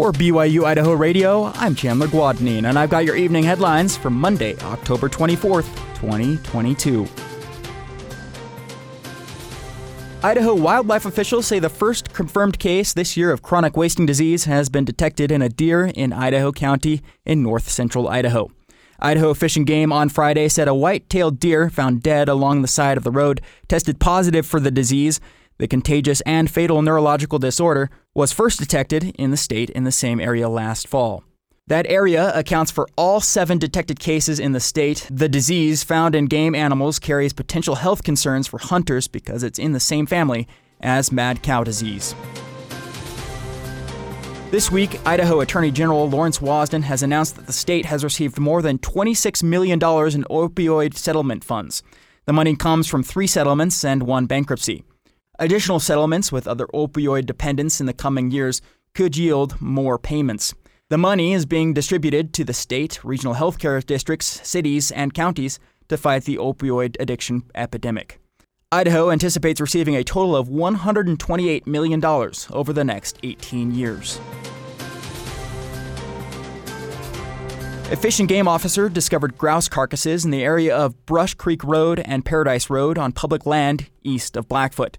For BYU Idaho Radio, I'm Chandler Guadagnine, and I've got your evening headlines for Monday, October 24th, 2022. Idaho wildlife officials say the first confirmed case this year of chronic wasting disease has been detected in a deer in Idaho County in north central Idaho. Idaho Fish and Game on Friday said a white tailed deer found dead along the side of the road tested positive for the disease. The contagious and fatal neurological disorder was first detected in the state in the same area last fall. That area accounts for all seven detected cases in the state. The disease found in game animals carries potential health concerns for hunters because it's in the same family as mad cow disease. This week, Idaho Attorney General Lawrence Wasden has announced that the state has received more than $26 million in opioid settlement funds. The money comes from three settlements and one bankruptcy. Additional settlements with other opioid dependents in the coming years could yield more payments. The money is being distributed to the state, regional healthcare districts, cities, and counties to fight the opioid addiction epidemic. Idaho anticipates receiving a total of $128 million over the next 18 years. A fish and game officer discovered grouse carcasses in the area of Brush Creek Road and Paradise Road on public land east of Blackfoot.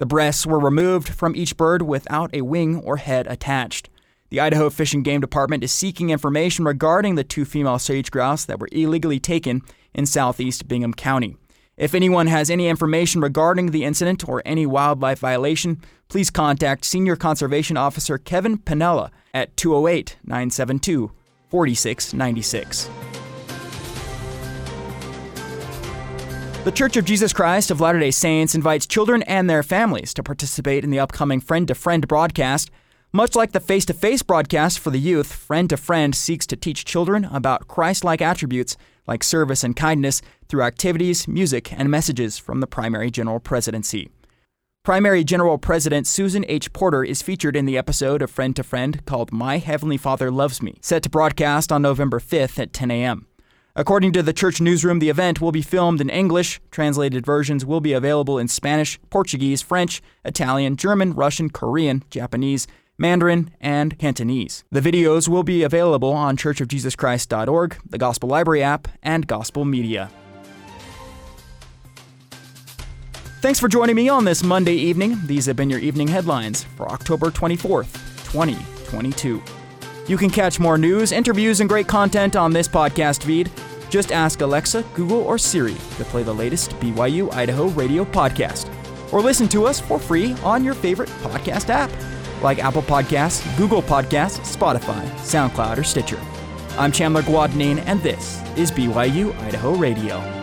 The breasts were removed from each bird without a wing or head attached. The Idaho Fish and Game Department is seeking information regarding the two female sage grouse that were illegally taken in southeast Bingham County. If anyone has any information regarding the incident or any wildlife violation, please contact Senior Conservation Officer Kevin Pinella at 208 972 4696. The Church of Jesus Christ of Latter day Saints invites children and their families to participate in the upcoming Friend to Friend broadcast. Much like the face to face broadcast for the youth, Friend to Friend seeks to teach children about Christ like attributes like service and kindness through activities, music, and messages from the primary general presidency. Primary General President Susan H. Porter is featured in the episode of Friend to Friend called My Heavenly Father Loves Me, set to broadcast on November 5th at 10 a.m. According to the church newsroom, the event will be filmed in English. Translated versions will be available in Spanish, Portuguese, French, Italian, German, Russian, Korean, Japanese, Mandarin, and Cantonese. The videos will be available on churchofjesuschrist.org, the Gospel Library app, and Gospel Media. Thanks for joining me on this Monday evening. These have been your evening headlines for October 24th, 2022. You can catch more news, interviews, and great content on this podcast feed. Just ask Alexa, Google, or Siri to play the latest BYU Idaho radio podcast. Or listen to us for free on your favorite podcast app, like Apple Podcasts, Google Podcasts, Spotify, SoundCloud, or Stitcher. I'm Chandler Guadagnine, and this is BYU Idaho Radio.